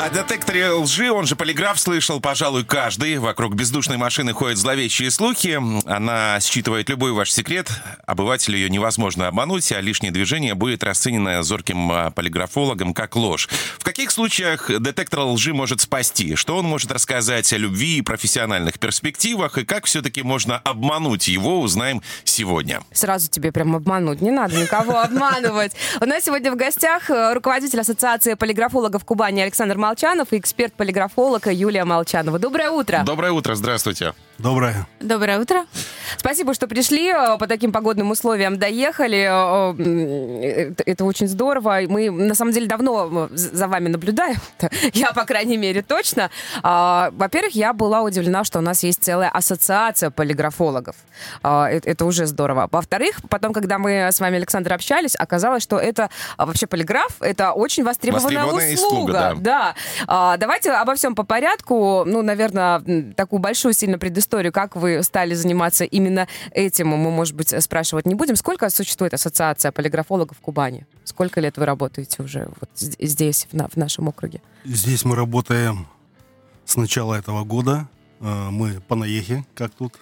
О детекторе лжи, он же полиграф, слышал, пожалуй, каждый. Вокруг бездушной машины ходят зловещие слухи. Она считывает любой ваш секрет. Обывателю ее невозможно обмануть, а лишнее движение будет расценено зорким а, полиграфологом как ложь. В каких случаях детектор лжи может спасти? Что он может рассказать о любви и профессиональных перспективах? И как все-таки можно обмануть его, узнаем сегодня. Сразу тебе прям обмануть. Не надо никого обманывать. У нас сегодня в гостях э, руководитель Ассоциации полиграфологов Кубани Александр Молчанов и эксперт-полиграфолог Юлия Молчанова. Доброе утро. Доброе утро, здравствуйте. Доброе. Доброе утро. Спасибо, что пришли. Э, по таким погодным условиям доехали. Э, э, это очень здорово. Мы, на самом деле, давно за вами наблюдаем. Я, по крайней мере, точно. А, во-первых, я была удивлена, что у нас есть целая ассоциация полиграфологов. А, это уже здорово. Во-вторых, потом, когда мы с вами, Александр, общались, оказалось, что это а, вообще полиграф, это очень востребованная, востребованная услуга. да. да. Давайте обо всем по порядку. Ну, наверное, такую большую сильно предысторию историю, как вы стали заниматься именно этим, мы, может быть, спрашивать не будем. Сколько существует ассоциация полиграфологов в Кубани? Сколько лет вы работаете уже вот здесь, в, в нашем округе? Здесь мы работаем с начала этого года. А, мы по наехе, как тут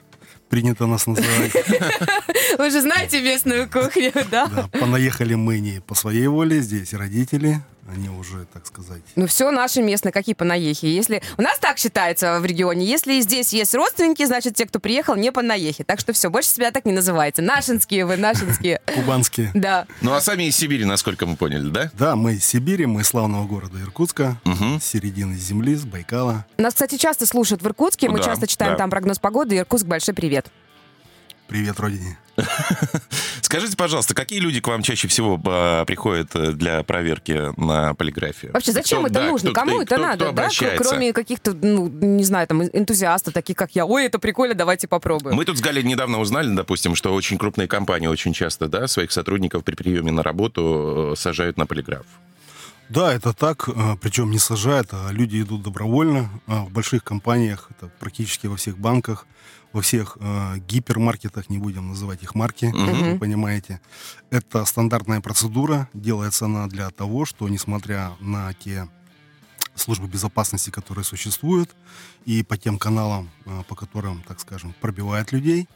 принято нас называть. Вы же знаете местную кухню, да? Да, понаехали мы не по своей воле, здесь родители, они уже, так сказать... Ну все наши местные, какие понаехи. Если... У нас так считается в регионе. Если здесь есть родственники, значит, те, кто приехал, не понаехи. Так что все, больше себя так не называйте. Нашинские вы, нашинские. Кубанские. Да. Ну а сами из Сибири, насколько мы поняли, да? Да, мы из Сибири, мы из славного города Иркутска, с середины земли, с Байкала. Нас, кстати, часто слушают в Иркутске, мы часто читаем там прогноз погоды. Иркутск, большой привет. Привет, родине. Скажите, пожалуйста, какие люди к вам чаще всего а, приходят э, для проверки на полиграфию? Вообще, зачем кто, это да, нужно? Кто, Кому кто, это кто, надо? Кто да? Кроме каких-то, ну, не знаю, там, энтузиастов, таких как я. Ой, это прикольно, давайте попробуем. Мы тут с Галей недавно узнали, допустим, что очень крупные компании очень часто, да, своих сотрудников при приеме на работу э, сажают на полиграф. Да, это так, э, причем не сажают, а люди идут добровольно. В больших компаниях, это практически во всех банках, во всех э, гипермаркетах, не будем называть их марки, uh-huh. вы понимаете. Это стандартная процедура, делается она для того, что, несмотря на те службы безопасности, которые существуют, и по тем каналам, э, по которым, так скажем, пробивают людей,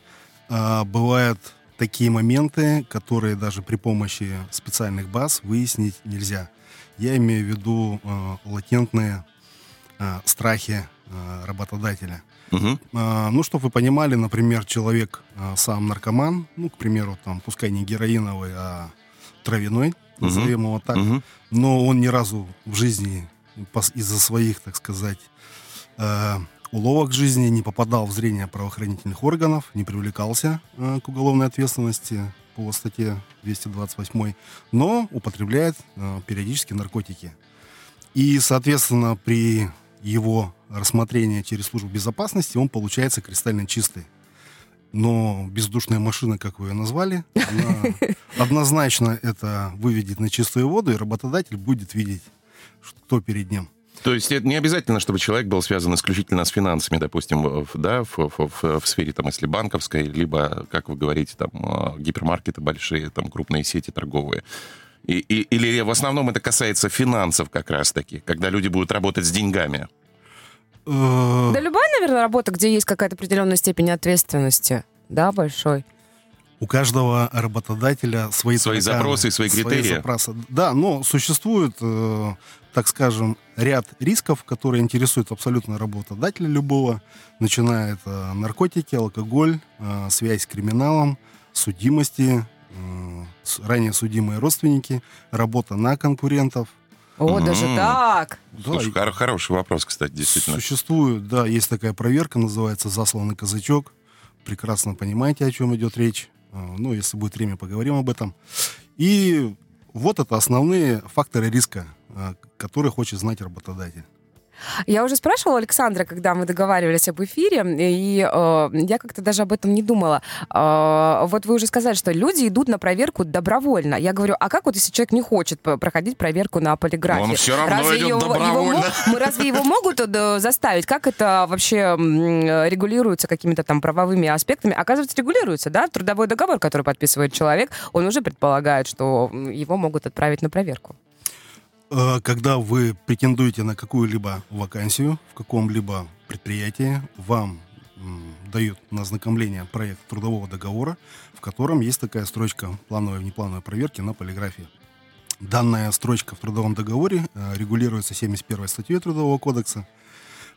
э, бывают такие моменты, которые даже при помощи специальных баз выяснить нельзя. Я имею в виду э, латентные страхи э, работодателя. Угу. Ну, чтобы вы понимали, например, человек а, сам наркоман, ну, к примеру, там, пускай не героиновый, а травяной, назовем его так, угу. но он ни разу в жизни из-за своих, так сказать, э, уловок жизни не попадал в зрение правоохранительных органов, не привлекался э, к уголовной ответственности по статье 228, но употребляет э, периодически наркотики. И, соответственно, при его рассмотрения через службу безопасности, он получается кристально чистый. Но бездушная машина, как вы ее назвали, она однозначно это выведет на чистую воду, и работодатель будет видеть, кто перед ним. То есть это не обязательно, чтобы человек был связан исключительно с финансами, допустим, в, да, в, в, в, в сфере, там, если банковской, либо, как вы говорите, там, а, гипермаркеты большие, там, крупные сети торговые. И, и, или в основном это касается финансов как раз-таки, когда люди будут работать с деньгами? Э, да любая, наверное, работа, где есть какая-то определенная степень ответственности, да, большой. У каждого работодателя свои, свои запросы и свои критерии. Свои запросы. Да, но существует, э, так скажем, ряд рисков, которые интересуют абсолютно работодателя любого, начиная от э, наркотики, алкоголь, э, связь с криминалом, судимости, ранее судимые родственники, работа на конкурентов, о, mm-hmm. даже так. Слушай, да, хороший вопрос, кстати, действительно. Существует, да, есть такая проверка, называется «Засланный казачок». Прекрасно понимаете, о чем идет речь. А, ну, если будет время, поговорим об этом. И вот это основные факторы риска, а, которые хочет знать работодатель. Я уже спрашивала Александра, когда мы договаривались об эфире, и э, я как-то даже об этом не думала. Э, вот вы уже сказали, что люди идут на проверку добровольно. Я говорю, а как вот если человек не хочет проходить проверку на полиграфе? Он все равно разве идет его, добровольно. Его, разве его могут э, заставить? Как это вообще регулируется какими-то там правовыми аспектами? Оказывается, регулируется, да? Трудовой договор, который подписывает человек, он уже предполагает, что его могут отправить на проверку. Э, когда вы претендуете на какую-либо вакансию в каком-либо предприятии, вам дают на ознакомление проект трудового договора, в котором есть такая строчка плановой и неплановой проверки на полиграфии. Данная строчка в трудовом договоре э, регулируется 71 статьей Трудового кодекса,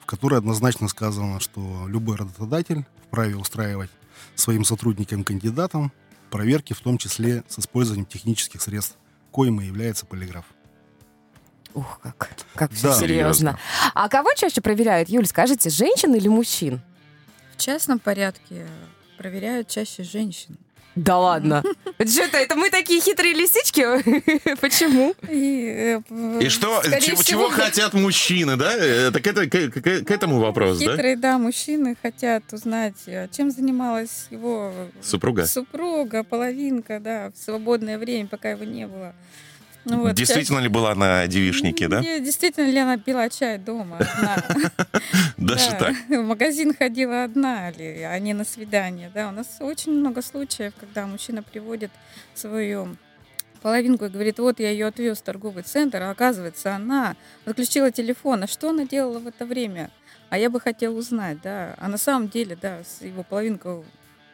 в которой однозначно сказано, что любой работодатель вправе устраивать своим сотрудникам-кандидатам проверки, в том числе с использованием технических средств, коим и является полиграф. Ух, как, как все да. серьезно. А кого чаще проверяют, Юль, скажите, женщин или мужчин? В частном порядке проверяют чаще женщин. Да ладно. Что-то это мы такие хитрые лисички? Почему? И, э, И что, чего, чего хотят мужчины, да? Так это к, к, к этому вопрос, да? Хитрые, да, мужчины хотят узнать, э, чем занималась его супруга, супруга половинка, да, в свободное время, пока его не было. Ну, вот, действительно сейчас... ли была на девишнике, да? Действительно ли она пила чай дома одна? Даже так? В магазин ходила одна ли, а не на свидание. Да, у нас очень много случаев, когда мужчина приводит свою половинку и говорит, вот я ее отвез в торговый центр, а оказывается, она отключила телефон. А что она делала в это время? А я бы хотела узнать, да. А на самом деле, да, его половинка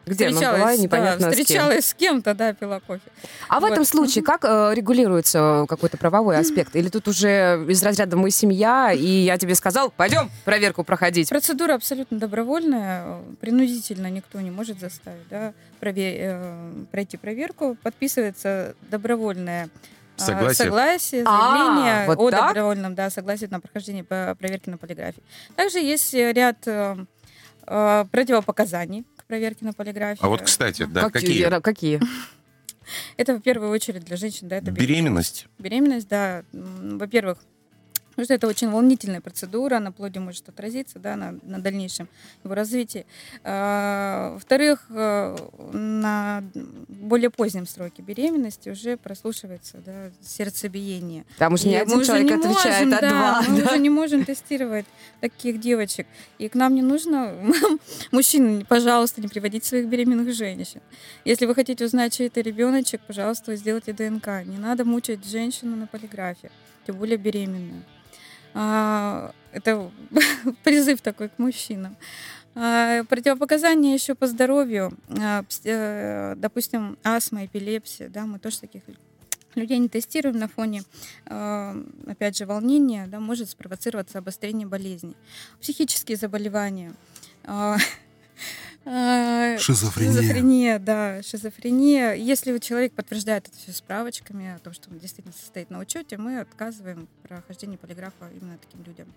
где она была, непонятно да, встречалась с, кем. то да, пила кофе. А вот. в этом случае как э, регулируется какой-то правовой аспект? Или тут уже из разряда «мы семья», и я тебе сказал, пойдем проверку проходить? Процедура абсолютно добровольная, принудительно никто не может заставить да, прове- э, пройти проверку. Подписывается добровольная а, Согласие? Согласие, заявление а, вот о так? добровольном да, согласии на прохождение по проверке на полиграфии. Также есть ряд э, э противопоказаний проверки на полиграфию. А вот, кстати, да, какие? Какие? какие? Это в первую очередь для женщин, да, это беременность. Беременность, да. Во-первых, Потому что это очень волнительная процедура, на плоде может отразиться да, на, на дальнейшем его развитии. А, во-вторых, э, на более позднем сроке беременности уже прослушивается да, сердцебиение. Там уже не один человек не отвечает, можем, а да, два. Мы да. уже не можем тестировать таких девочек. И к нам не нужно, мужчин, пожалуйста, не приводить своих беременных женщин. Если вы хотите узнать, чей это ребеночек, пожалуйста, сделайте ДНК. Не надо мучать женщину на полиграфе, тем более беременную. А, это призыв такой к мужчинам. А, противопоказания еще по здоровью, а, э, допустим, астма, эпилепсия, да, мы тоже таких людей не тестируем на фоне, опять же, волнения, да, может спровоцироваться обострение болезни. Психические заболевания, шизофрения. Шизофрения, да, шизофрения. Если человек подтверждает это все справочками о том, что он действительно состоит на учете, мы отказываем прохождение полиграфа именно таким людям.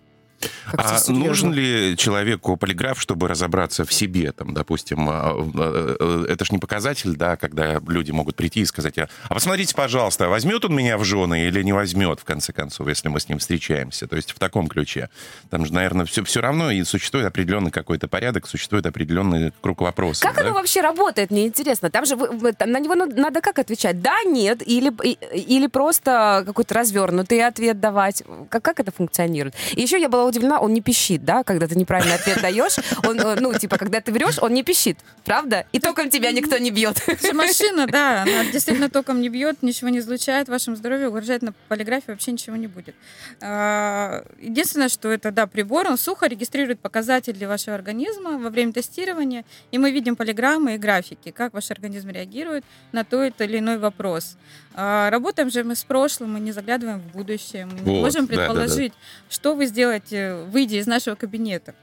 А нужен ли человеку полиграф, чтобы разобраться в себе? Там, допустим, а, а, э, это же не показатель, да, когда люди могут прийти и сказать, а посмотрите, пожалуйста, возьмет он меня в жены или не возьмет, в конце концов, если мы с ним встречаемся. То есть в таком ключе. Там же, наверное, все, все равно и существует определенный какой-то порядок, существует определенный круг вопросов. Как да? оно вообще работает, мне интересно. Там же вы, на него надо как отвечать? Да, нет, или, или просто какой-то развернутый ответ давать? Как, как это функционирует? И еще я была удивлена, он не пищит, да, когда ты неправильный ответ даешь. Он, э, ну, типа, когда ты врешь, он не пищит, правда? И током тебя никто не бьет. Машина, да, она действительно током не бьет, ничего не излучает, вашему здоровью угрожать на полиграфе вообще ничего не будет. А, единственное, что это, да, прибор, он сухо регистрирует показатели вашего организма во время тестирования, и мы видим полиграммы и графики, как ваш организм реагирует на тот или иной вопрос. А, работаем же мы с прошлым, мы не заглядываем в будущее, мы не можем предположить, да, да, да. что вы сделаете, выйдя из нашего кабинета.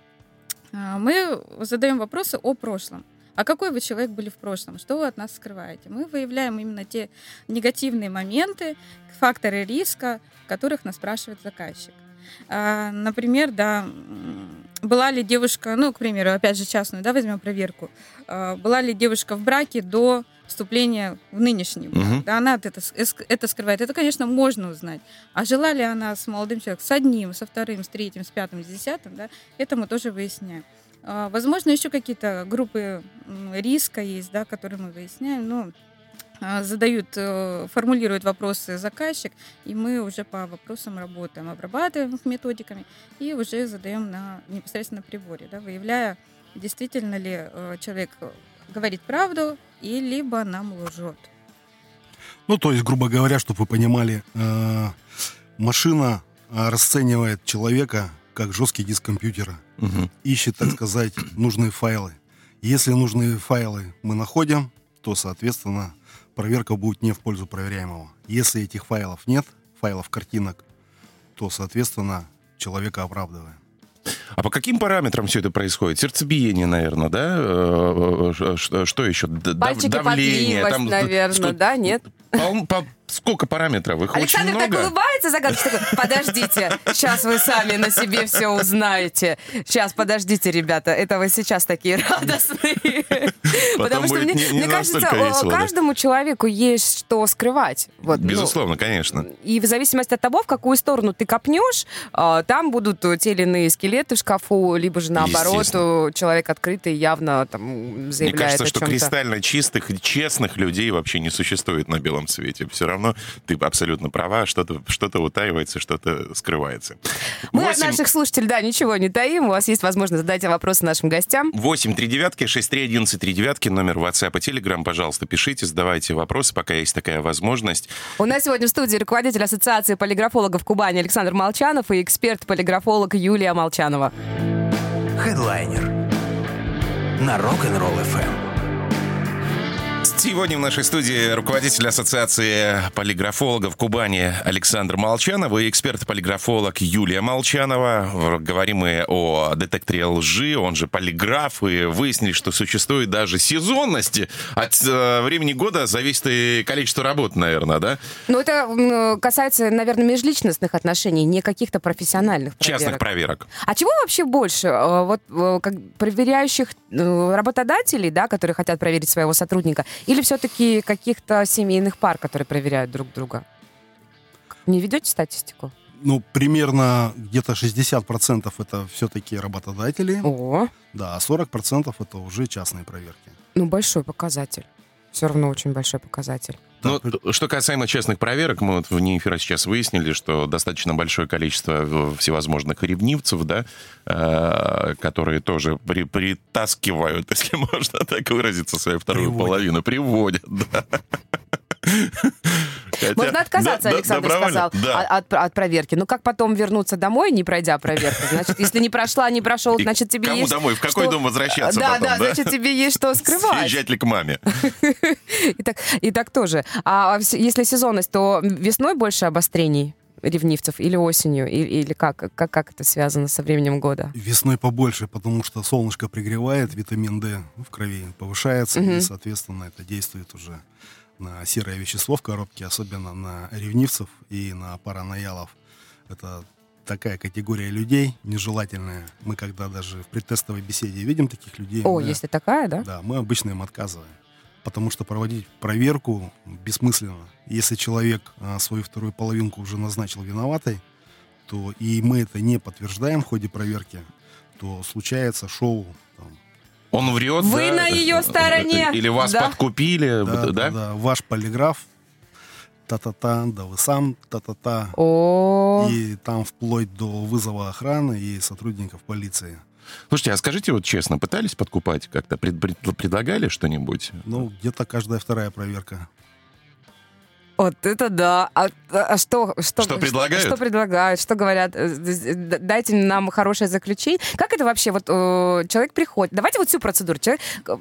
А, мы задаем вопросы о прошлом. А какой вы человек были в прошлом? Что вы от нас скрываете? Мы выявляем именно те негативные моменты, факторы риска, которых нас спрашивает заказчик. А, например, да, была ли девушка, ну, к примеру, опять же частную, да, возьмем проверку, была ли девушка в браке до вступления в нынешний брак. Мгм. Да, она это, это скрывает. Это, конечно, можно узнать. А жила ли она с молодым человеком, с одним, со вторым, с третьим, с пятым, с десятым, да, это мы тоже выясняем. А, Возможно, еще какие-то группы риска есть, да, которые мы выясняем, но а, задают, э, формулирует вопросы заказчик, и мы уже по вопросам работаем, обрабатываем их методиками и уже задаем на непосредственно приборе, да, выявляя, действительно ли э, человек говорит правду и либо нам лжет. Ну, то есть, грубо говоря, чтобы вы понимали, э, машина э, расценивает человека как жесткий диск компьютера. Мгм. Ищет, так сказать, нужные файлы. Если нужные файлы мы находим, то, соответственно, проверка будет не в пользу проверяемого. Если этих файлов нет, файлов картинок, то, соответственно, человека оправдываем. А по каким параметрам все это происходит? Сердцебиение, наверное, да? Э, э, ш- Что еще? Пальчики потливость, там, наверное, да, нет? Пол- по- Сколько параметров? Их Александр очень так много. улыбается загадочно. такой, Подождите, сейчас вы сами на себе все узнаете. Сейчас, подождите, ребята, это вы сейчас такие радостные. Потому что мне, не- не мне кажется, да. каждому человеку есть что скрывать. Вот, ну, Безусловно, конечно. И в зависимости от того, в какую сторону ты копнешь, а, там будут те или иные скелеты в шкафу, либо же наоборот, человек открытый явно там Мне заявляет кажется, о что кристально чистых и честных людей вообще не существует на белом свете. Все равно ты абсолютно права, что-то что утаивается, что-то скрывается. Мы от Восемь- наших слушателей, да, ничего не таим. У вас есть возможность задать вопросы нашим гостям. 8 3 девятки, 6 3 11 3 девятки, номер WhatsApp и Telegram, пожалуйста, пишите, задавайте вопросы, пока есть такая возможность. У нас сегодня в студии руководитель Ассоциации полиграфологов Кубани Александр Молчанов и эксперт-полиграфолог Юлия Молчанова. Хедлайнер на Rock'n'Roll FM. Сегодня в нашей студии руководитель Ассоциации полиграфологов Кубани Александр Молчанов и эксперт-полиграфолог Юлия Молчанова. Говорим мы о детекторе лжи, он же полиграф, и выяснили, что существует даже сезонность. От э, времени года зависит и количество работ, наверное, да? Ну, это касается, наверное, межличностных отношений, не каких-то профессиональных проверок. Частных проверок. А чего вообще больше? Э, Вот э, как проверяющих работодателей, да, которые хотят проверить своего сотрудника, или все-таки каких-то семейных пар, которые проверяют друг друга? Не ведете статистику? Ну, примерно где-то 60% это все-таки работодатели, О, да, а 40% это уже частные проверки. ну большой показатель. Все равно очень большой показатель. Ну, что касаемо честных проверок, мы вот вне эфира сейчас выяснили, что достаточно большое количество в- всевозможных ревнивцев, да, э, которые тоже при- притаскивают, если можно так выразиться, свою вторую Приводят. половину, приводят, да. Хотя- Можно отказаться, Да, Александр добровольно, сказал, да. а- от, от проверки. Ну как потом вернуться домой, не пройдя проверку? Значит, если не прошла, не прошел, И значит тебе кому есть... домой? В какой что- дом возвращаться да, потом, да, да? значит тебе есть что скрывать. Съезжать ли к маме? И так, и так тоже. А если сезонность, то весной больше обострений ревнивцев или осенью? И- Или как? Как, как это связано со временем года? Весной побольше, потому что солнышко пригревает, витамин D в крови повышается, Мгм. и, соответственно, это действует уже на серое вещество в коробке, особенно на ревнивцев и на параноялов. Это такая категория людей нежелательная. Мы когда даже в предтестовой беседе видим таких людей, О, мы- если такая, да? да, мы обычно им отказываем. Потому что проводить проверку бессмысленно. Если человек а, свою вторую половинку уже назначил виноватой, то и мы это не подтверждаем в ходе проверки, то случается шоу. Он врет, Вы да? на ее стороне, Или вас да? подкупили, да, да? да, да, ваш полиграф, та-та-та, да вы сам, та-та-та. О, И там вплоть до вызова охраны и сотрудников полиции. Слушайте, а скажите вот честно, пытались подкупать как-то? Пред- пред- предлагали что-нибудь? Ну, где-то каждая вторая проверка. Вот это да. А, а что, что, Что предлагают? Что предлагают? Что говорят? Э, д- Дайте нам хорошее заключение. Как это вообще? Вот э, человек приходит. Давайте вот всю процедуру. Человек, э,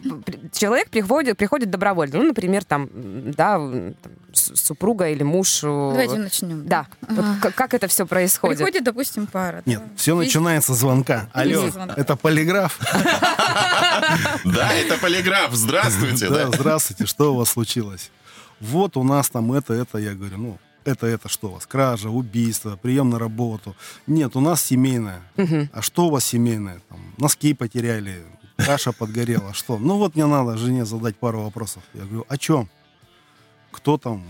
человек приходит, приходит добровольно. Ну, например, там, да, там, супруга или муж. э, Давайте начнем. Да. Вот Ага. как это все происходит? Приходит, допустим, пара. Нет, да. все начинается с звонка. Алло, звонок. это полиграф? Да, это полиграф, здравствуйте, да? здравствуйте, что у вас случилось? Вот у нас там это, это, я говорю, ну, это, это что у вас? Кража, убийство, прием на работу. Нет, у нас семейное. Мгм. А что у вас семейное? Там, носки потеряли, каша подгорела. Что? Ну вот мне надо жене задать пару вопросов. Я говорю, о чем? Кто там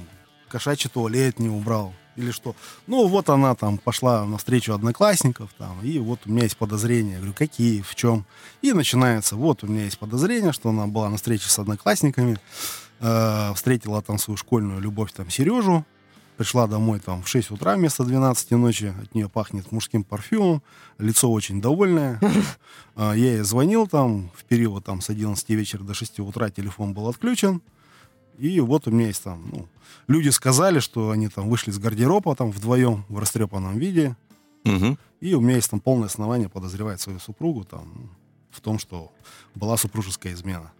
кошачий туалет не убрал? Или что? Ну вот она там пошла на встречу одноклассников, там, и вот у меня есть подозрения. Я говорю, какие, в чем? И начинается, вот у меня есть подозрение, что она была на встрече с одноклассниками, э, встретила там свою школьную любовь, там, Сережу, пришла домой там в 6 утра вместо 12 ночи, от нее пахнет мужским парфюмом, лицо очень довольное. А, я ей звонил там в период там с 11 вечера до 6 утра, телефон был отключен. И вот у меня есть там, ну, люди сказали, что они там вышли с гардероба там вдвоем в растрепанном виде. Мгм. И у меня есть там полное основание подозревать свою супругу там в том, что была супружеская измена.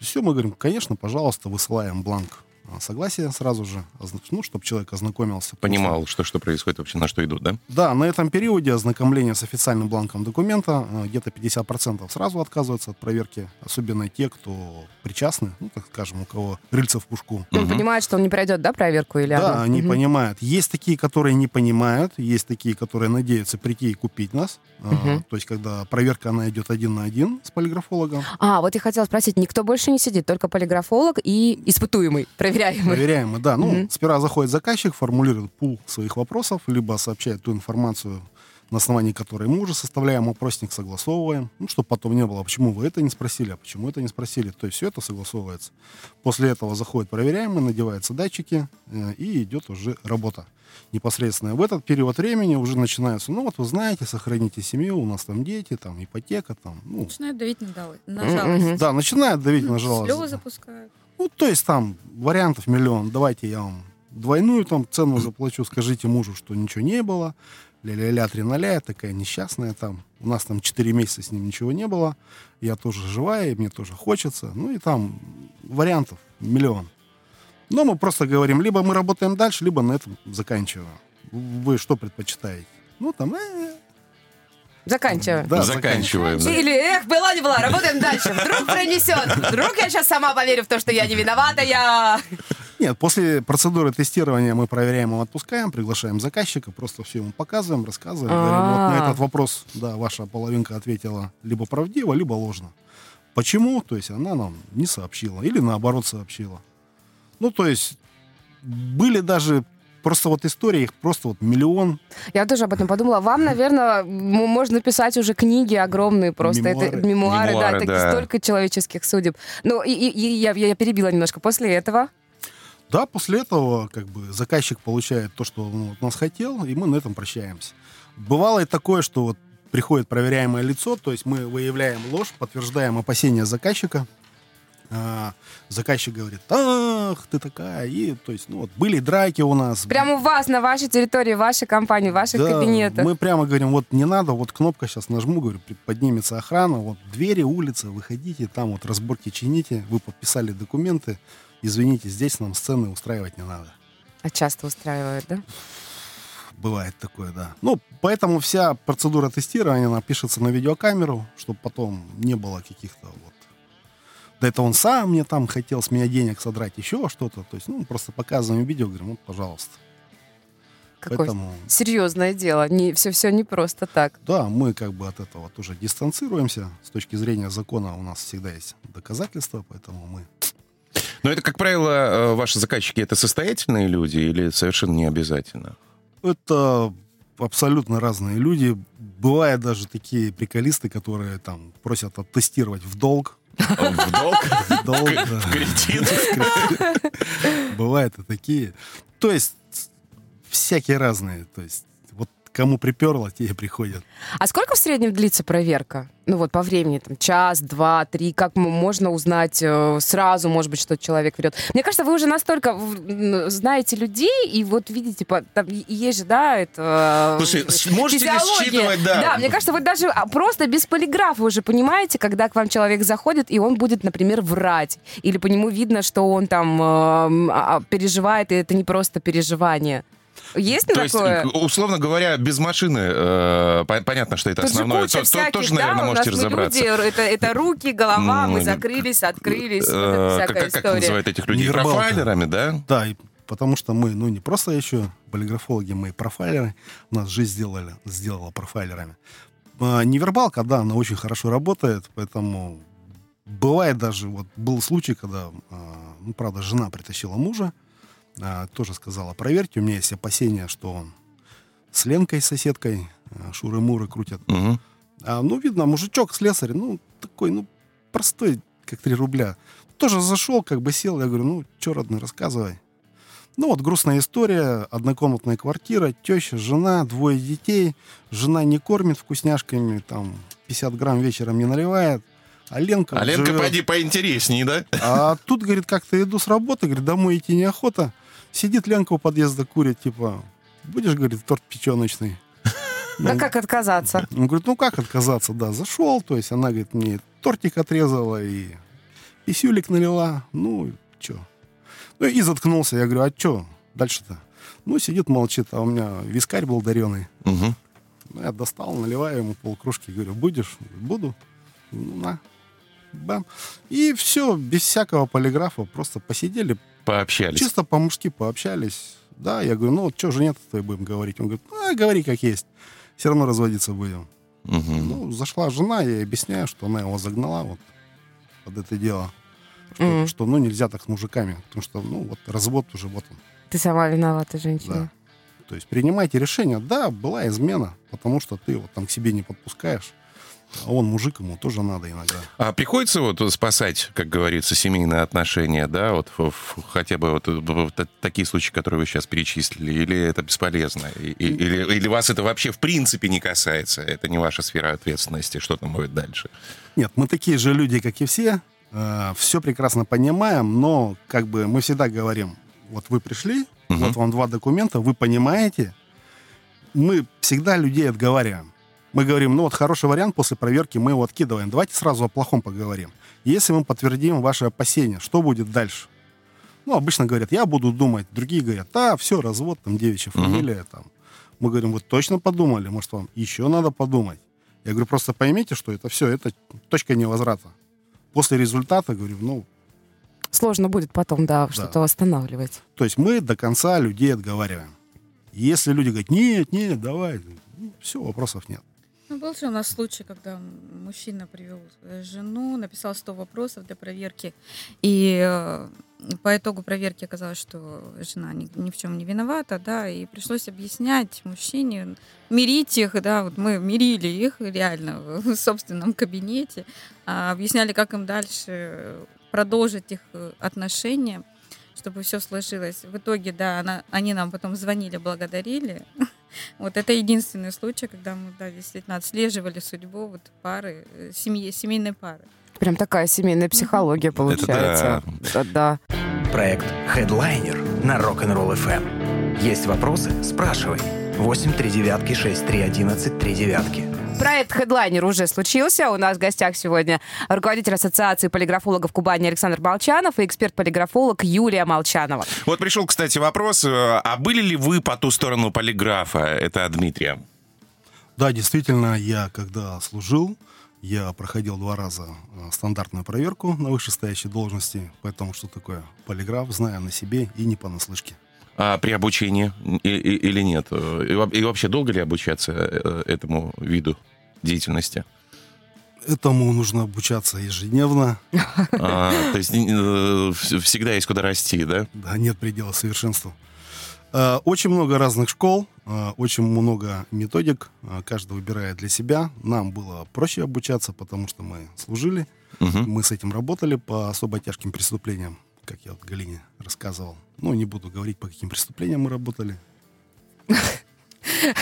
Все, мы говорим, конечно, пожалуйста, высылаем бланк а, согласия сразу же, ну, чтобы человек ознакомился. Понимал, что, что происходит вообще, на что идут, да? Да, на этом периоде ознакомления с официальным бланком документа э, где-то 50% сразу отказываются от проверки, особенно те, кто причастны, ну, так скажем, у кого рыльца в пушку. Он понимает, что он не пройдет, да, проверку или Да, она? они Мгм. понимают. Есть такие, которые не понимают, есть такие, которые надеются прийти и купить нас. А, Мгм. То есть, когда проверка, она идет один на один с полиграфологом. А, вот я хотела спросить, никто больше не сидит, только полиграфолог и испытуемый, проверяемый. Проверяемый, да. Ну, Мгм. сперва заходит заказчик, формулирует пул своих вопросов, либо сообщает ту информацию, на основании которой мы уже составляем опросник, согласовываем, ну, чтобы потом не было, почему вы это не спросили, а почему это не спросили. То есть все это согласовывается. После этого заходит проверяемый, надеваются датчики, э, и идет уже работа. Непосредственно в этот период времени уже начинается, ну вот вы знаете, сохраните семью, у нас там дети, там ипотека, там, ну, Начинают давить на, дал- на жалость. да, начинают давить на жалость. Слезы запускают. Ну, то есть там вариантов миллион. Давайте я вам двойную там цену заплачу, скажите мужу, что ничего не было. Ля-ля-ля, три такая несчастная там. У нас там 4 месяца с ним ничего не было. Я тоже живая, и мне тоже хочется. Ну и там вариантов миллион. Но мы просто говорим, либо мы работаем дальше, либо на этом заканчиваем. Вы что предпочитаете? Ну, там, э, Заканчиваю. да, Заканчиваем. да. Или, эх, была не была, работаем дальше. Вдруг пронесет. Вдруг я сейчас сама поверю в то, что я не виновата, я... Нет, после процедуры тестирования мы проверяем и отпускаем, приглашаем заказчика, просто все ему показываем, рассказываем. Говорим, вот на А. этот вопрос, да, ваша половинка ответила либо правдиво, либо ложно. Почему? То есть она нам не сообщила или наоборот сообщила. Ну, то есть были даже просто вот истории, их просто вот миллион. Я тоже об этом подумала. Вам, наверное, можно писать уже книги огромные просто. Мемуары. Это мемуары, Мемуары, да, такие да. столько человеческих судеб. Ну, и, и- и я, я перебила немножко. После этого Да, после этого как бы заказчик получает то, что он от нас хотел, и мы на этом прощаемся. Бывало и такое, что вот приходит проверяемое лицо, то есть мы выявляем ложь, подтверждаем опасения заказчика. А, заказчик говорит, ах, ты такая. И, то есть, ну вот, были драки у нас. прямо у вас, на вашей территории, вашей компании, ваших Да, кабинетах. Мы прямо говорим, вот не надо, вот кнопка сейчас нажму, говорю, поднимется охрана, вот двери, улица, выходите, там вот разборки чините, вы подписали документы, извините, здесь нам сцены устраивать не надо. А часто устраивают, да? Бывает такое, да. Ну, поэтому вся процедура тестирования, она пишется на видеокамеру, чтобы потом не было каких-то вот... Да это он сам мне там хотел с меня денег содрать, еще что-то. То есть, ну, просто показываем видео, говорим, вот, пожалуйста. Какое Поэтому, серьезное дело. Не, все, все не просто так. да, мы как бы от этого тоже дистанцируемся. С точки зрения закона у нас всегда есть доказательства, поэтому мы... Но это, как правило, э, ваши заказчики это состоятельные люди или совершенно не обязательно? Это абсолютно разные люди. Бывают даже такие приколисты, которые там просят оттестировать в долг. В долг? В долг, да. В кредит? Бывают и такие. То есть всякие разные. То есть кому приперло, те и приходят. А сколько в среднем длится проверка? Ну вот по времени, там, час, два, три, как можно узнать э, сразу, может быть, что человек врет? Мне кажется, вы уже настолько знаете людей, и вот видите, там есть же, да, это... э, Слушай, можете ли считывать, да. Да, мне кажется, вы даже а, просто без полиграфа уже понимаете, когда к вам человек заходит, и он будет, например, врать. Или по нему видно, что он там э, а, переживает, и это не просто переживание. Есть То есть, такое? условно говоря, без машины, э, по- понятно, что это Тут же основное. куча То- всяких, тоже, да, наверное, у нас можете мы разобраться. люди, это, это руки, голова, мы Ну, закрылись, открылись, Э, как, как- как называют этих людей? Профайлерами, да? Да, и потому что мы, ну, не просто еще полиграфологи, мы и профайлеры. У нас жизнь сделали, сделала профайлерами. А, Невербалка, да, она очень хорошо работает, поэтому бывает даже, вот был случай, когда, а, ну, правда, жена притащила мужа, а, тоже сказала, проверьте, у меня есть опасения, что он с Ленкой, соседкой, а, шуры-муры крутят. Мгм. А, ну, видно, мужичок, слесарь, ну, такой, ну, простой, как 3 рубля. Тоже зашел, как бы сел, я говорю, ну, что, родной, рассказывай. Ну, вот грустная история, однокомнатная квартира, теща, жена, двое детей. Жена не кормит вкусняшками, там, 50 грамм вечером не наливает. А Ленка... А Ленка, живет. поди поинтереснее, да? А тут, говорит, как-то иду с работы, говорит, домой идти неохота. Сидит Ленка у подъезда, курит, типа, будешь, говорит, торт печеночный? Да как отказаться? Он говорит, ну как отказаться, да, зашел, то есть она, говорит, мне тортик отрезала и писюлик налила, ну, чё. Ну и заткнулся, я говорю, а чё дальше-то? Ну, сидит, молчит, а у меня вискарь был дареный. Мгм. Ну, я достал, наливаю ему полкружки, говорю, будешь? Буду. Ну, на. Бам. И все, без всякого полиграфа, просто посидели, Пообщались. чисто по-мужски пообщались. Да, я говорю, ну вот что, жене твоей будем говорить? Он говорит, а, говори как есть. Все равно разводиться будем. Мгм. Ну, зашла жена, я ей объясняю, что она его загнала вот под это дело. Что, Мгм. что, ну, нельзя так с мужиками. Потому что, ну, вот развод уже вот он. Ты сама виновата, женщина. Да. То есть принимайте решение. Да, была измена, потому что ты вот там к себе не подпускаешь. А он мужик, ему тоже надо иногда. А приходится вот спасать, как говорится, семейные отношения, да, вот в- в- хотя бы вот, в- такие случаи, которые вы сейчас перечислили, или это бесполезно, И- и- или, или вас это вообще в принципе не касается, это не ваша сфера ответственности, что там будет дальше? Нет, мы такие же люди, как и все. все прекрасно понимаем, но как бы мы всегда говорим, вот вы пришли, Мгм. вот вам два документа, вы понимаете. Мы всегда людей отговариваем. Мы говорим, ну вот хороший вариант после проверки, мы его откидываем. Давайте сразу о плохом поговорим. Если мы подтвердим ваши опасения, что будет дальше? Ну, обычно говорят, я буду думать. Другие говорят, да, все, развод, там, девичья фамилия. Там. Мы говорим, вы точно подумали? Может, вам еще надо подумать? Я говорю, просто поймите, что это все, это точка невозврата. После результата, говорю, ну, Сложно будет потом, да, что-то восстанавливать. то есть мы до конца людей отговариваем. Если люди говорят, нет, нет, давай, все, вопросов нет. Ну, был же у нас случай, когда мужчина привел жену, написал 100 вопросов для проверки, и э, по итогу проверки оказалось, что жена ни, ни в чем не виновата, да, и пришлось объяснять мужчине, мирить их, да, вот мы мирили их реально в собственном кабинете, а, объясняли, как им дальше продолжить их э, отношения, чтобы все сложилось. В итоге, да, она, они нам потом звонили, благодарили. Вот это единственный случай, когда мы, да, действительно отслеживали судьбу вот пары, э, семьи, семейной пары. Прям такая семейная психология получается. Да, да. Проект Headliner на Rock'n'Roll FM. Есть вопросы? Спрашивай. 8 3 девятки 6 3 11 3 девятки. Проект Headliner уже случился. У нас в гостях сегодня руководитель Ассоциации полиграфологов Кубани Александр Молчанов и эксперт-полиграфолог Юлия Молчанова. Вот пришел, кстати, вопрос, э, а были ли вы по ту сторону полиграфа? Это Дмитрия. Да, действительно, я когда служил, я проходил два раза э, стандартную проверку на вышестоящей должности, поэтому что такое полиграф, знаю на себе и не понаслышке. А при обучении или нет? И, во- и вообще долго ли обучаться э, этому виду деятельности? Этому нужно обучаться ежедневно, А, то есть э, вс- всегда есть куда расти, да? да, нет предела совершенству. Э, Очень много разных школ, очень много методик, каждый выбирает для себя. Нам было проще обучаться, потому что мы служили, Мгм. мы с этим работали по особо тяжким преступлениям, как я вот Галине рассказывал. Ну, не буду говорить, по каким преступлениям мы работали.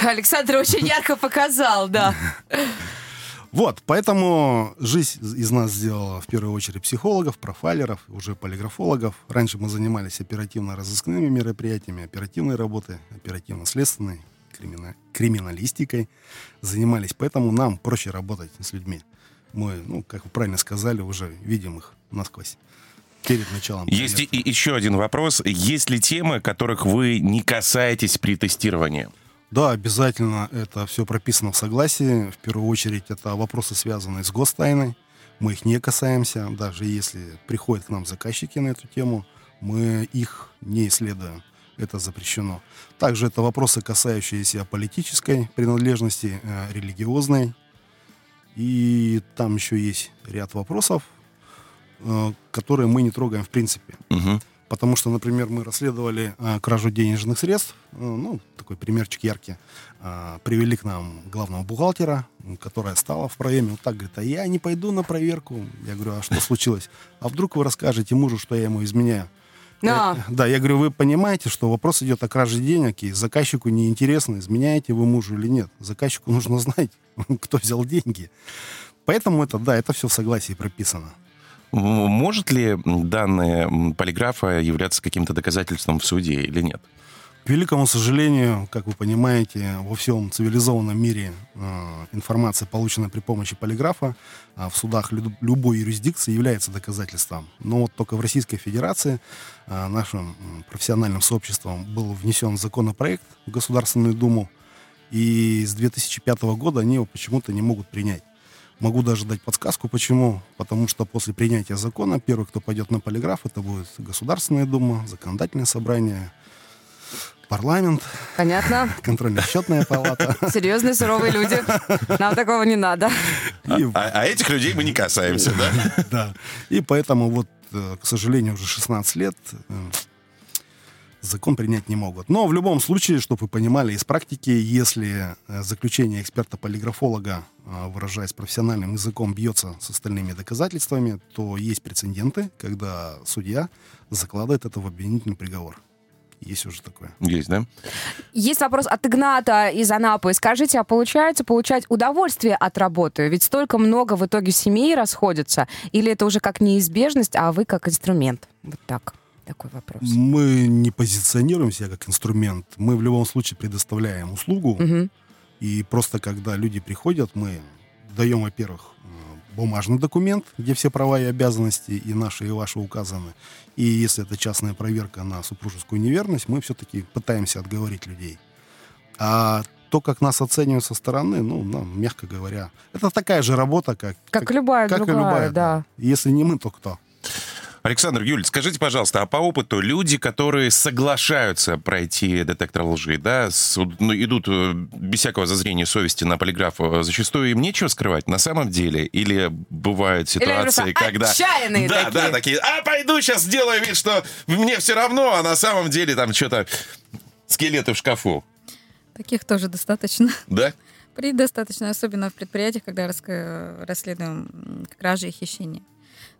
Александр очень ярко показал, да. Вот, поэтому жизнь из нас сделала в первую очередь психологов, профайлеров, уже полиграфологов. Раньше мы занимались оперативно-розыскными мероприятиями, оперативной работой, оперативно-следственной, кримина- криминалистикой занимались. Поэтому нам проще работать с людьми. Мы, ну, как вы правильно сказали, уже видим их насквозь перед началом. Есть проверки. и еще один вопрос. Есть ли темы, которых вы не касаетесь при тестировании? Да, обязательно это все прописано в согласии. В первую очередь это вопросы, связанные с гостайной. Мы их не касаемся. Даже если приходят к нам заказчики на эту тему, мы их не исследуем. Это запрещено. Также это вопросы, касающиеся политической принадлежности, э, религиозной. И там еще есть ряд вопросов, которые мы не трогаем в принципе. Мгм. Потому что, например, мы расследовали э, кражу денежных средств, э, ну, такой примерчик яркий. Э, привели к нам главного бухгалтера, которая стала в проеме, вот так говорит, а я не пойду на проверку. Я говорю, а что случилось? А вдруг вы расскажете мужу, что я ему изменяю? А. Я- да, я говорю, вы понимаете, что вопрос идет о краже денег, и заказчику неинтересно, изменяете вы мужу или нет. Заказчику нужно знать, кто взял деньги. Поэтому это, да, это все в согласии прописано. Может ли данные полиграфа являться каким-то доказательством в суде или нет? К великому сожалению, как вы понимаете, во всем цивилизованном мире э, информация, полученная при помощи полиграфа, а в судах лю- любой юрисдикции является доказательством. Но вот только в Российской Федерации э, нашим профессиональным сообществом был внесен законопроект в Государственную Думу, и с 2005 года они его почему-то не могут принять. Могу даже дать подсказку, почему. Потому что после принятия закона первый, кто пойдет на полиграф, это будет Государственная Дума, Законодательное собрание, парламент, Понятно. контрольно-счетная палата. Серьезные, суровые люди. Нам такого не надо. И, А, а этих людей мы не касаемся, да? да. И поэтому вот, э, к сожалению, уже 16 лет э, закон принять не могут. Но в любом случае, чтобы вы понимали, из практики, если э, заключение эксперта-полиграфолога, э, выражаясь профессиональным языком, бьется с остальными доказательствами, то есть прецеденты, когда судья закладывает это в обвинительный приговор. Есть уже такое. Есть, да? Есть вопрос от Игната из Анапы. Скажите, а получается получать удовольствие от работы? Ведь столько много в итоге семей расходятся. Или это уже как неизбежность, а вы как инструмент? Вот так. Такой вопрос. Мы не позиционируем себя как инструмент. Мы в любом случае предоставляем услугу. Мгм. И просто когда люди приходят, мы даем, во-первых, э, бумажный документ, где все права и обязанности и наши, и ваши указаны. И если это частная проверка на супружескую неверность, мы все-таки пытаемся отговорить людей. А то, как нас оценивают со стороны, ну, нам, мягко говоря, это такая же работа, как, Как любая как другая, любая, да. Если не мы, то кто? Александр, Юль, скажите, пожалуйста, а по опыту люди, которые соглашаются пройти детектор лжи, да, с- ну, идут э, без всякого зазрения совести на полиграф, э, зачастую им нечего скрывать на самом деле? Или бывают Или ситуации, просто когда... отчаянные да, такие. да, такие, а пойду сейчас сделаю вид, что мне все равно, а на самом деле там что-то скелеты в шкафу, Таких тоже достаточно. да? Предостаточно, особенно в предприятиях, когда расследуем кражи и хищения.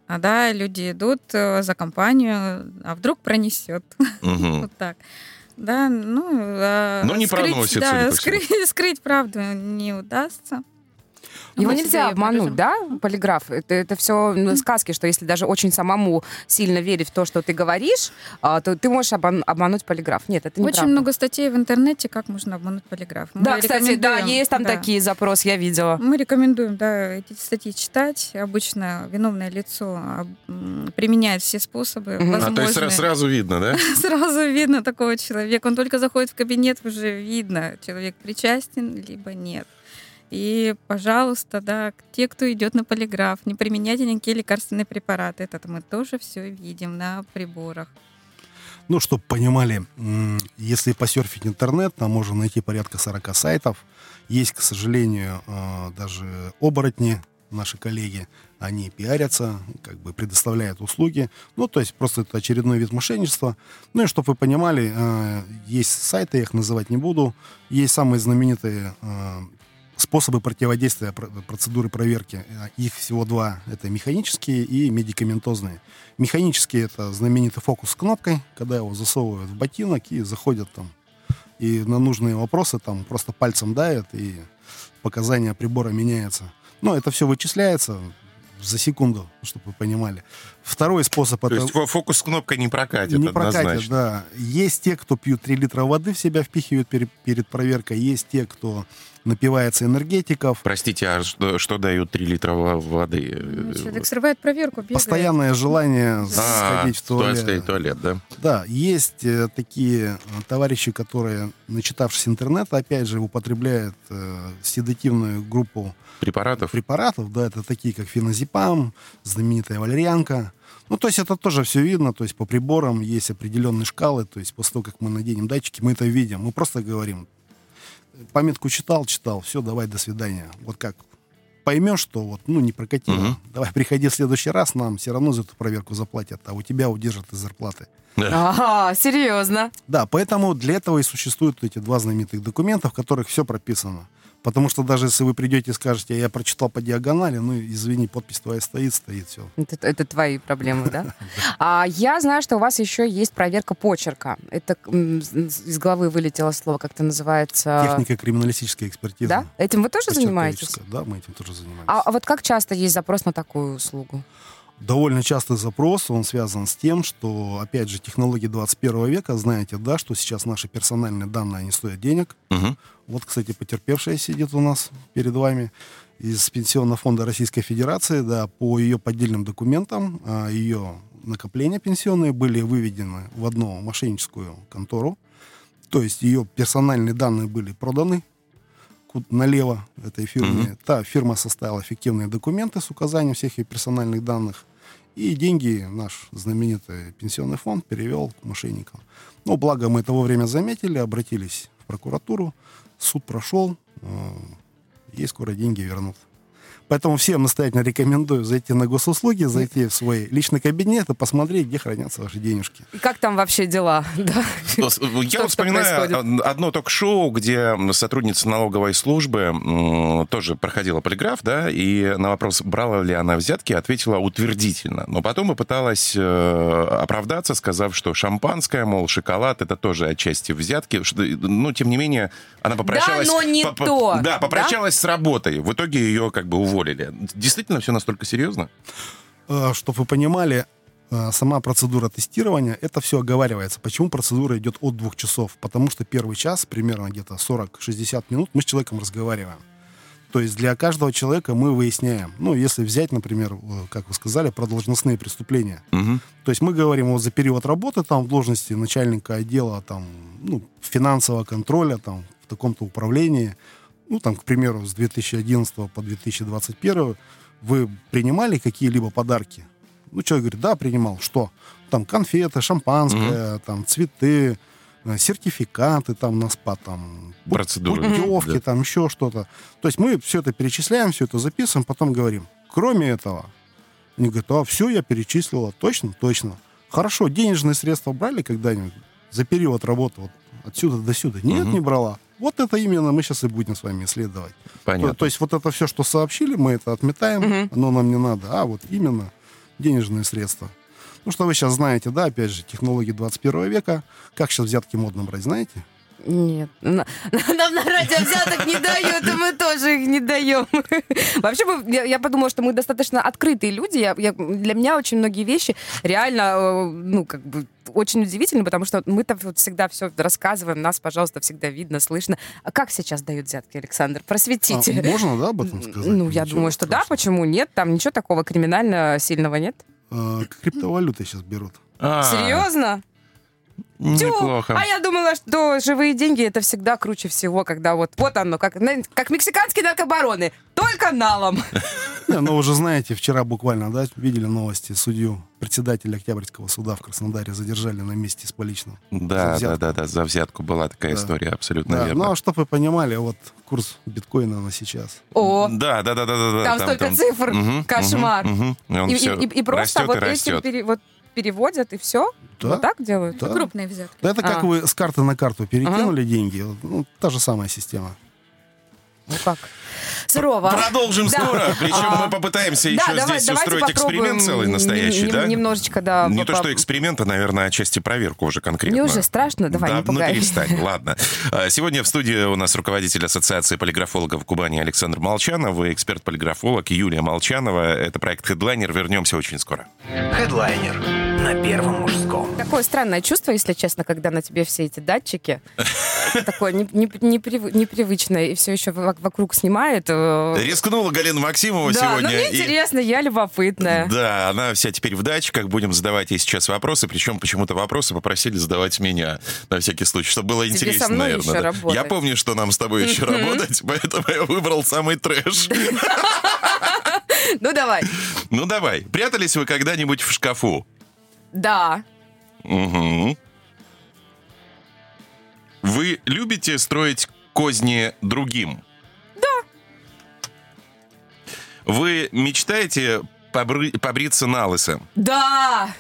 А да, люди идут э, за компанию, а вдруг пронесет. Мгм. Вот так. Да, ну... а Но не скрыть, проносит, да, скрыть, скрыть правду не удастся. Его Мы нельзя обмануть, да, полиграф? Это, это все сказки, что если даже очень самому сильно верить в то, что ты говоришь, а, то ты можешь обман- обмануть полиграф. Нет, это не Очень много статей в интернете, как можно обмануть полиграф. Мы Да, кстати, да, есть там да. такие запросы, я видела. Мы рекомендуем, да, эти статьи читать. Обычно виновное лицо применяет все способы Мгм. А, то есть возможные. сра- сразу видно, да? Сразу видно такого человека. Он только заходит в кабинет, уже видно, человек причастен, либо нет. И, пожалуйста, да, те, кто идет на полиграф, не применяйте никакие лекарственные препараты. Это мы тоже все видим на приборах. Ну, чтобы понимали, если посерфить интернет, там можно найти порядка 40 сайтов. Есть, к сожалению, э, даже оборотни, наши коллеги, они пиарятся, как бы предоставляют услуги. Ну, то есть просто это очередной вид мошенничества. Ну и чтобы вы понимали, э, есть сайты, я их называть не буду. Есть самые знаменитые э, способы противодействия пр- процедуры проверки. Э, Их всего два. Это механические и медикаментозные. Механические это знаменитый фокус с кнопкой, когда его засовывают в ботинок и заходят там. И на нужные вопросы там просто пальцем давят, и показания прибора меняются. Но это все вычисляется за секунду, чтобы вы понимали. Второй способ То это есть фо- фокус с кнопкой не прокатит, не прокатит, однозначно. да. Есть те, кто пьют 3 литра воды в себя, впихивают перед, перед проверкой. Есть те, кто напивается энергетиков. Простите, а что, что дают 3 литра во- воды? Ну, Человек срывает проверку, бегает. Постоянное желание А, сходить в туалет. сходить в туалет, да? Да, есть э, такие э, товарищи, которые, начитавшись интернета, опять же, употребляют э, седативную группу Препаратов? препаратов, да, это такие, как феназепам, знаменитая валерьянка. Ну, то есть это тоже все видно, то есть по приборам есть определенные шкалы, то есть после того, как мы наденем датчики, мы это видим. Мы просто говорим, памятку читал, читал, все, давай, до свидания. Вот как поймешь, что вот, ну, не прокатило. Мгм. Давай приходи в следующий раз, нам все равно за эту проверку заплатят, а у тебя удержат из зарплаты. Ага, серьезно. Да, поэтому для этого и существуют эти два знаменитых документа, в которых все прописано. Потому что даже если вы придете и скажете, я прочитал по диагонали, ну, извини, подпись твоя стоит, стоит, все. Это, это твои проблемы, да? А я знаю, что у вас еще есть проверка почерка. Это из головы вылетело слово, как это называется? Техника криминалистической экспертизы. Да? Этим вы тоже занимаетесь? Да, мы этим тоже занимаемся. А, а вот как часто есть запрос на такую услугу? Довольно частый запрос, он связан с тем, что, опять же, технологии 21 века, знаете, да, что сейчас наши персональные данные, они стоят денег. Мгм. Вот, кстати, потерпевшая сидит у нас перед вами из Пенсионного фонда Российской Федерации, да, по ее поддельным документам, а, ее накопления пенсионные были выведены в одну мошенническую контору, то есть ее персональные данные были проданы ку- налево этой фирме. Та фирма составила фиктивные документы с указанием всех ее персональных данных, и деньги наш знаменитый пенсионный фонд перевел к мошенникам. Но благо мы это вовремя заметили, обратились в прокуратуру, суд прошел, э, ей скоро деньги вернут. Поэтому всем настоятельно рекомендую зайти на госуслуги, зайти в свой личный кабинет и посмотреть, где хранятся ваши денежки. И как там вообще дела? Да. Я Что- вот вспоминаю происходит? одно ток-шоу, где сотрудница налоговой службы тоже проходила полиграф, да, и на вопрос, брала ли она взятки, ответила утвердительно. Но потом попыталась э, оправдаться, сказав, что шампанское, мол, шоколад, это тоже отчасти взятки. Что, ну, тем не менее, она попрощалась... но не то, Да, да? попрощалась с работой. В итоге ее как бы уволили. Действительно все настолько серьезно? Чтобы вы понимали, э, сама процедура тестирования, это все оговаривается. Почему процедура идет от двух часов? Потому что первый час, примерно где-то 40-60 минут, мы с человеком разговариваем. То есть для каждого человека мы выясняем. Ну, если взять, например, э, как вы сказали, про должностные преступления. Мгм. То есть мы говорим вот за период работы там в должности начальника отдела там, ну, финансового контроля там в таком-то управлении, ну там, к примеру, с 2011 по 2021 вы принимали какие-либо подарки? Ну, человек говорит, да, принимал. Что? Там конфеты, шампанское, там цветы, э, сертификаты там на спа, там Процедуры. путевки, там еще что-то. То есть мы все это перечисляем, все это записываем, потом говорим. Кроме этого, они говорят, а все, я перечислила. Точно? Точно. Хорошо, денежные средства брали когда-нибудь за период работы вот отсюда до сюда? Нет, Мгм. не брала. Вот это именно мы сейчас и будем с вами исследовать. Понятно. То, то есть вот это все, что сообщили, мы это отметаем, Мгм. оно нам не надо. А вот именно денежные средства. Ну, что вы сейчас знаете, да, опять же, технологии 21 века. Как сейчас взятки модно брать, знаете? Нет. На- Нам на радио взяток не дают, и мы тоже их не даем. Вообще, мы- я, я подумала, что мы достаточно открытые люди. Я- я- для меня очень многие вещи реально, э, ну, как бы, очень удивительны, потому что мы-то вот всегда все рассказываем, нас, пожалуйста, всегда видно, слышно. А как сейчас дают взятки, Александр? Просветите. А, можно, да, об этом сказать? Ну, я Ничего думаю, что да, страшного. почему нет? Там ничего такого криминально сильного нет. А, криптовалюты сейчас берут. А, Серьезно? Тю, Неплохо. А я думала, что живые деньги это всегда круче всего, когда вот вот оно, как, как мексиканские наркобароны, только налом. Ну, вы же знаете, вчера буквально, да, видели новости, судью, председателя Октябрьского суда в Краснодаре задержали на месте с поличным. Да, да, да, да, за взятку была такая история, абсолютно верно. ну, а чтобы вы понимали, вот курс биткоина на сейчас. О, Да, да, да, да, да, да. Там столько цифр, кошмар. И просто вот этим вот переводят, и все? Да. Вот так делают? Да. Крупные взятки. Да это как А. вы с карты на карту перекинули деньги, вот, ну, та же самая система. Ну как? Сурово. Продолжим Да. скоро, причем А, мы попытаемся да, еще давай- здесь устроить эксперимент целый настоящий, нем- да? Немножечко, да. Не то, что эксперимент, а, наверное, отчасти проверку уже конкретно. Мне уже страшно, давай, да, не пугай. ну перестань, ладно. А, Сегодня в студии у нас руководитель Ассоциации полиграфологов Кубани Александр Молчанов и эксперт-полиграфолог Юлия Молчанова. Это проект «Хедлайнер». Вернемся очень скоро. Хедлайнер на первом мужском. Такое странное чувство, если честно, когда на тебе все эти датчики. Такое не- не- неприв- непривычное, и все еще во- вокруг снимает. Э, Рискнула Галина Максимова Да, сегодня. ну мне и- интересно, я любопытная. Да, она вся теперь в датчиках. Будем задавать ей сейчас вопросы. Причем почему-то вопросы попросили задавать меня на всякий случай, чтобы было Тебе интересно, со мной наверное. еще да. работать. Я помню, что нам с тобой еще работать, поэтому я выбрал самый трэш. Ну давай. Ну давай. Прятались вы когда-нибудь в шкафу? Да. Угу. Вы любите строить козни другим? Вы мечтаете побры- побриться на лысо? Да!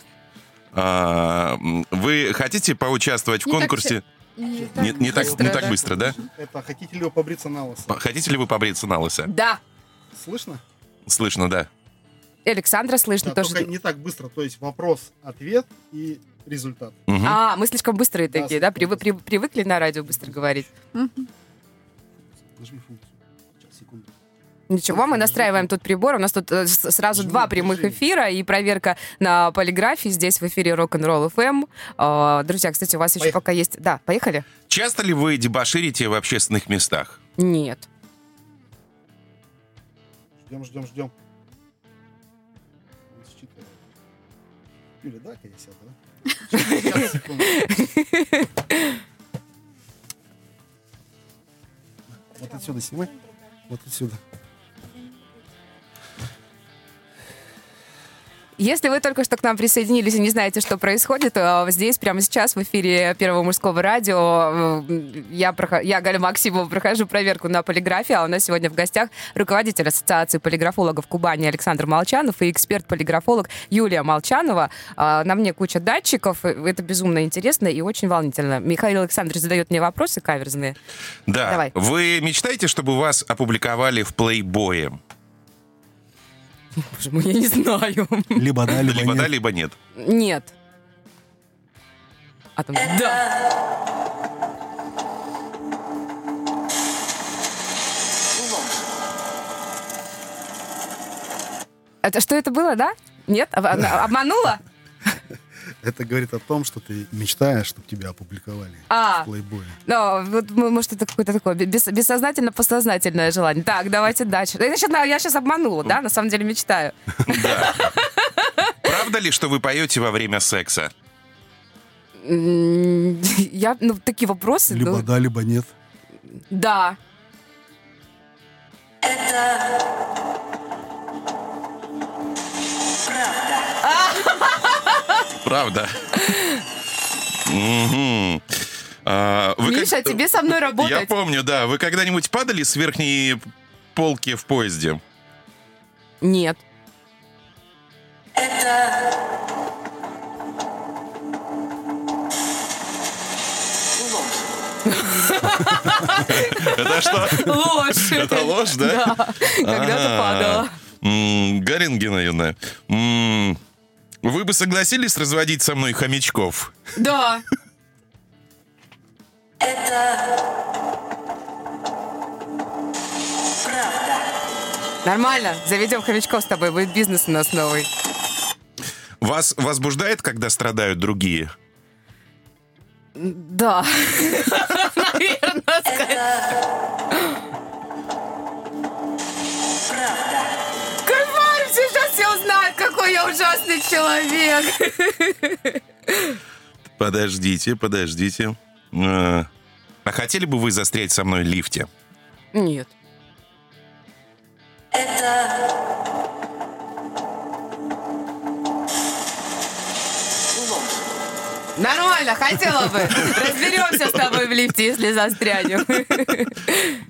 А, Вы хотите поучаствовать в Не так конкурсе? Не Не, не так, быстро, не так да. быстро, да? Это хотите ли вы побриться на лысо? По- Хотите ли вы побриться на лысо? Да! Слышно? Слышно, да. Александра слышно Да, тоже. только не так быстро. То есть вопрос, ответ и результат. Мгм. А, мы слишком быстрые Да, такие, да? слишком Привы- при- привыкли на радио быстро говорить. Нажми функцию. Ничего, мы настраиваем тут прибор. У нас тут э, сразу два прямых эфира и проверка на полиграфии здесь в эфире Rock'n'Roll FM. А, Друзья, кстати, у вас еще пока есть... Да, поехали? Часто ли вы дебоширите в общественных местах? Нет. Ждем, ждем, ждем. Юля, да, конечно, да? Сейчас, секунду. Вот отсюда снимай. Вот отсюда. Если вы только что к нам присоединились и не знаете, что происходит, э, здесь прямо сейчас в эфире Первого мужского радио э, я, я Галя Максимова, прохожу проверку на полиграфию, а у нас сегодня в гостях руководитель Ассоциации полиграфологов Кубани Александр Молчанов и эксперт-полиграфолог Юлия Молчанова. А, На мне куча датчиков, э, это безумно интересно и очень волнительно. Михаил Александрович задает мне вопросы каверзные. Да. Давай. Вы мечтаете, чтобы вас опубликовали в плейбое? Боже мой, я не знаю. Либо да, либо, Либо нет. да, либо нет. Нет. А там да. Это что это было, да? Нет? Обманула? Это говорит о том, что ты мечтаешь, чтобы тебя опубликовали А. в плейбое. Ну, вот, может, это какое-то такое бес- бессознательно-подсознательное желание. Так, давайте дальше. Я сейчас, я сейчас обманула, да? На самом деле мечтаю. Правда ли, что вы поете во время секса? Я, ну, такие вопросы. Либо ну, да, либо нет. Да. Правда. Мгм. А, вы Миша, как- тебе со мной Я работать. помню, да. Вы когда-нибудь падали с верхней полки в поезде? Нет. Это что? Ложь. Это ложь, да? Да, когда-то А, падала. Геннадьевна, м, вы бы согласились разводить со мной хомячков? Да. Нормально, заведем хомячков с тобой, будет бизнес у нас новый. Вас возбуждает, когда страдают другие? Да. Наверное, какой я ужасный человек. Подождите, подождите. А а хотели бы вы застрять со мной в лифте? Нет. Нормально, хотела бы. Разберемся с тобой в лифте, если застрянем.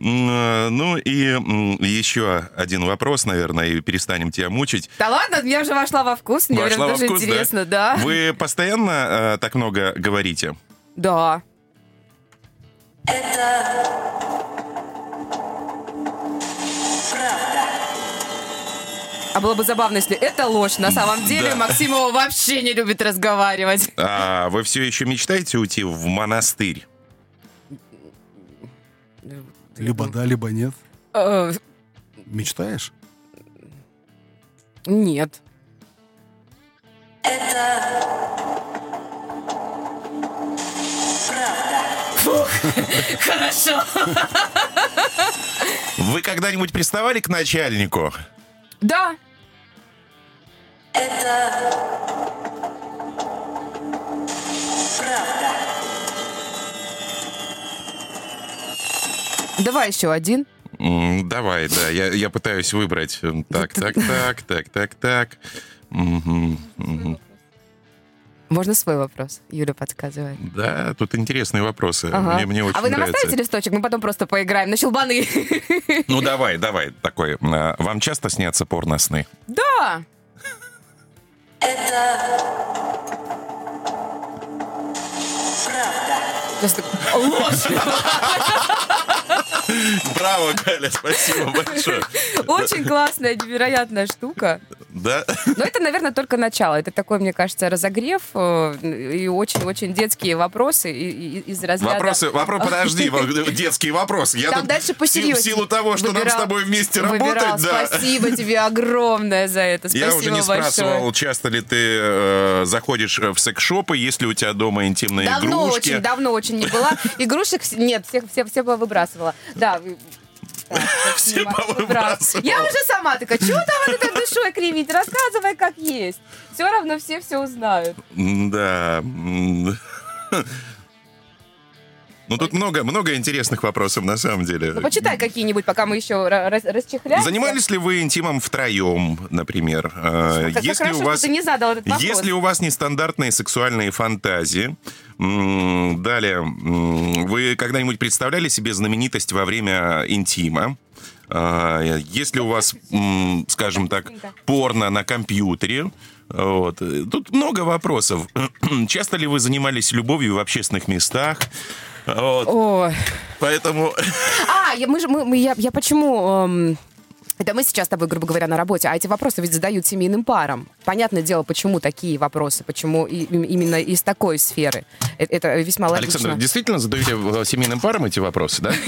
А, Ну и еще один вопрос, наверное, и перестанем тебя мучить. Да ладно, я уже вошла во вкус, мне Вошла даже вкус, да? интересно, да. Вы постоянно э, так много говорите? Да. А было бы забавно, если это ложь. На самом деле Да. Максимова вообще не любит разговаривать. А вы все еще мечтаете уйти в монастырь? Либо да, либо нет. Э, Мечтаешь? Нет. Фух, Хорошо. Вы когда-нибудь приставали к начальнику? Да. Давай еще один. Давай, да, я, я пытаюсь выбрать. Так, так, так, так, так, так. Можно свой вопрос, Юля подсказывает. Да, тут интересные вопросы. Ага. Мне, мне очень а вы нам нравится. оставите листочек? Мы потом просто поиграем на щелбаны. Ну давай, давай, такой. а, Вам часто снятся порно-сны? Да! Это... Ложь! Браво, Галя, спасибо большое. Очень классная, невероятная штука. Да? Но это, наверное, только начало. Это такой, мне кажется, разогрев э, и очень-очень детские вопросы из разряда... Вопросы, вопрос, подожди, вот, детский вопрос. Я Там дальше посерьезнее. В силу того, что нам с Выбирал- тобой вместе выбирал. работать, да. Спасибо тебе огромное за это. Спасибо Я уже не большое. спрашивал, часто ли ты э, заходишь в секс-шопы, есть ли у тебя дома интимные Давно игрушки. очень, давно очень не была. Игрушек нет, всех, все, все выбрасывала. Да. Так, Все. Я уже сама такая, что там вот этой душой кривить? Рассказывай, как есть. Все равно все все узнают. Да. Ну, тут много, много интересных вопросов, на самом деле. Ну, почитай какие-нибудь, пока мы еще ра- рас- расчехляемся. Занимались ли вы интимом втроем, например? Э, Как, как Есть ли хорошо, у вас... ты не задал этот вопрос. Есть ли у вас нестандартные сексуальные фантазии? Далее, вы когда-нибудь представляли себе знаменитость во время интима? А, Есть ли у вас, скажем так, порно на компьютере? Вот. Тут много вопросов. Часто ли вы занимались любовью в общественных местах? Вот. Ой. Поэтому... А, я, мы же, мы, мы- я, я почему... эм, это мы сейчас с тобой, грубо говоря, на работе, а эти вопросы ведь задают семейным парам. Понятное дело, почему такие вопросы, почему и- им- именно из такой сферы. Э- Это, весьма логично. Александр, действительно задаете э, семейным парам эти вопросы, да?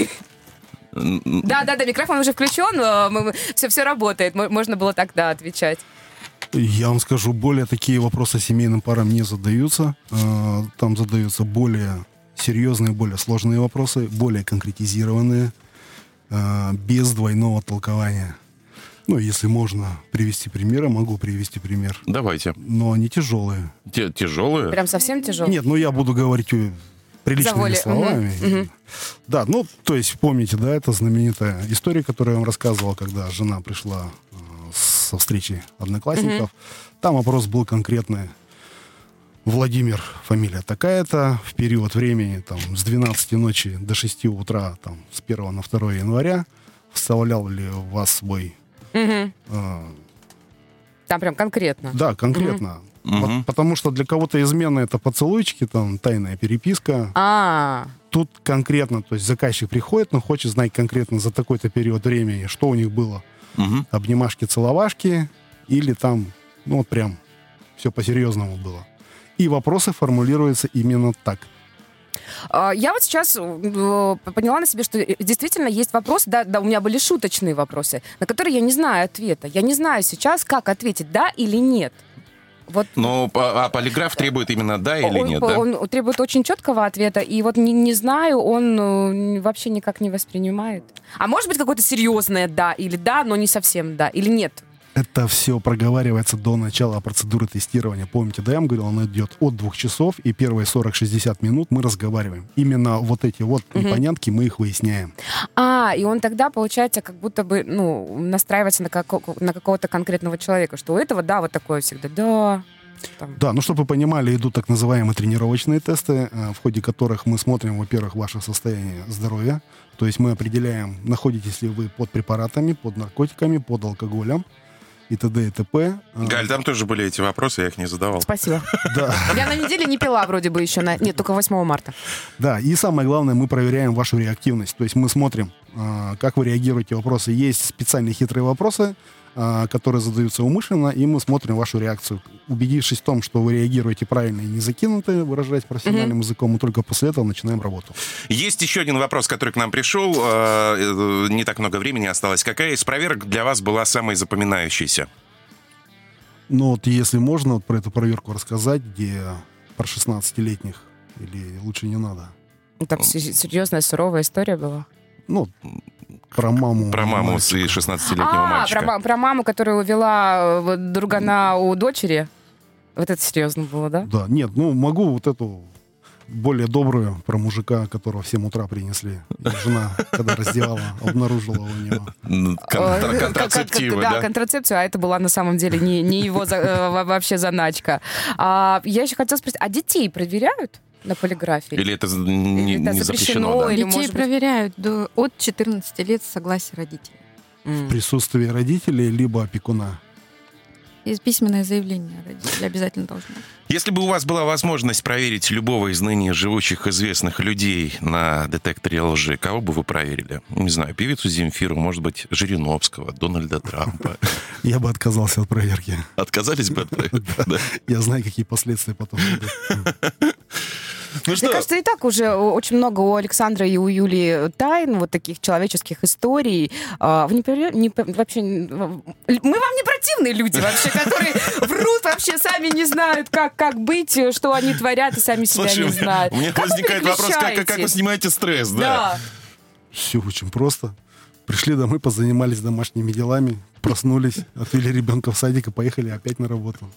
Да, да, да, микрофон уже включен, все, все работает. Мо- Можно было тогда отвечать. Я вам скажу, более такие вопросы семейным парам не задаются. Э, Там задаются более серьезные, более сложные вопросы, более конкретизированные, э, без двойного толкования. Ну, если можно привести примеры, могу привести пример. Давайте. Но они тяжелые. Те- Тяжелые? Прям совсем тяжело. Нет, ну я буду говорить э, приличными воле, словами. мгм. Да, ну, то есть, помните, да, это знаменитая история, которую я вам рассказывал, когда жена пришла э, со встречи одноклассников. Там вопрос был конкретный. Владимир, фамилия такая-то, в период времени там, с 12 ночи до 6 утра, там, с 1 на 2 января, вставлял ли у вас свой... Мгм. э, Там прям конкретно. да, конкретно. Мгм. Вот потому что для кого-то измена это поцелуйчики, там, тайная переписка. А, Тут конкретно, то есть заказчик приходит, но хочет знать конкретно за такой-то период времени, что у них было. Мгм. Обнимашки, целовашки или там, ну вот прям все по-серьезному было. И вопросы формулируются именно так. А, Я вот сейчас э, поняла на себе, что э, действительно есть вопросы, да, да, у меня были шуточные вопросы, на которые я не знаю ответа. Я не знаю сейчас, как ответить, да или нет. Вот Ну, по- а полиграф требует именно да или он, нет, да? он требует очень четкого ответа, и вот не, не знаю, он э, вообще никак не воспринимает. А может быть какое-то серьезное да или да, но не совсем да, или нет. Это все проговаривается до начала процедуры тестирования. Помните, да, я вам говорил, он идет от двух часов, и первые 40-60 минут мы разговариваем. Именно вот эти вот непонятки мы их выясняем. А, и он тогда, получается, как будто бы, ну, настраивается на, како- на какого-то конкретного человека, что у этого, да, вот такое всегда, да. Там. Да, ну чтобы вы понимали, идут так называемые тренировочные тесты, э, в ходе которых мы смотрим, во-первых, ваше состояние здоровья. То есть мы определяем, находитесь ли вы под препаратами, под наркотиками, под алкоголем и т.д. и т.п. Э, Галь, там тоже были эти вопросы, я их не задавал. Спасибо. Да, Я на неделе не пила вроде бы еще. На... Нет, только 8 марта. да, и самое главное, мы проверяем вашу реактивность. То есть мы смотрим, э, как вы реагируете на вопросы. Есть специальные хитрые вопросы, которые задаются умышленно, и мы смотрим вашу реакцию. Убедившись в том, что вы реагируете правильно и не закинуты, выражаясь профессиональным языком, мы только после этого начинаем работу. Есть еще один вопрос, который к нам пришел. э, э, Не так много времени осталось. Какая из проверок для вас была самой запоминающейся? Ну вот если можно вот про эту проверку рассказать, где про 16-летних, или лучше не надо. Ну, Так се- серьезная, суровая история была. Ну, про маму. Про маму мальчика. и 16-летнего А, мальчика. про, про маму, которая увела э, другана у дочери. Вот это серьезно было, да? Да, нет, ну могу вот эту более добрую про мужика, которого в 7 утра принесли. И жена, когда раздевала, обнаружила у него. Ну, Э, Контрацептивы, да? контрацепцию, а это была на самом деле не, не его э, во- вообще заначка. А, я еще хотела спросить, а детей проверяют на полиграфии? Или это не, Или это не запрещено, запрещено? да? или, Детей может проверяют до, от 14 лет согласия родителей. В присутствии родителей либо опекуна. И письменное заявление родителей обязательно должно. быть. Если бы у вас была возможность проверить любого из ныне живущих известных людей на детекторе лжи, кого бы вы проверили? Не знаю, певицу Земфиру, может быть, Жириновского, Дональда Трампа. Я бы отказался от проверки. Отказались бы от проверки? Да. Я знаю, какие последствия потом будут. Ну Мне что, кажется, и так уже очень много у Александра и у Юли тайн, вот таких человеческих историй. А, Вы не, не вообще... Мы вам не противные люди вообще, которые врут вообще, сами не знают, как, как быть, что они творят, и сами себя слушай, не знают. у меня Как вы возникает вопрос, как, как- как вы снимаете стресс, да? Да. Все очень просто. Пришли домой, позанимались домашними делами, проснулись, отвели ребенка в садик и поехали опять на работу.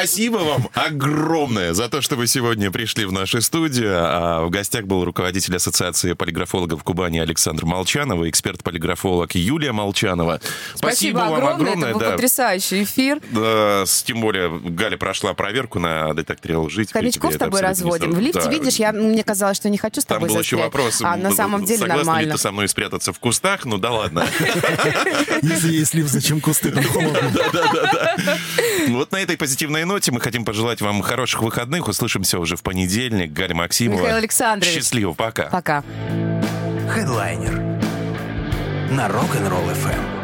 Спасибо вам огромное за то, что вы сегодня пришли в нашу студию. А в гостях был руководитель Ассоциации полиграфологов Кубани Александр Молчанов и эксперт-полиграфолог Юлия Молчанова. Спасибо, вам огромное. огромное. Это был да. потрясающий эфир. Да, с- тем более Галя прошла проверку на детекторе лжи. Хомячков с тобой разводим. В лифте. Да. видишь, я, мне казалось, что не хочу с Там тобой был еще застрять. вопрос, А на самом деле согласна ли нормально. ты со мной спрятаться в кустах? Ну да ладно. Если есть лифт, зачем кусты? Там холодно. Вот на этой позитивной ноте мы хотим пожелать вам хороших выходных. Услышимся уже в понедельник. Галя Максимова. Михаил Александрович. Счастливо, пока. Пока. Хедлайнер на Rock'n'Roll FM.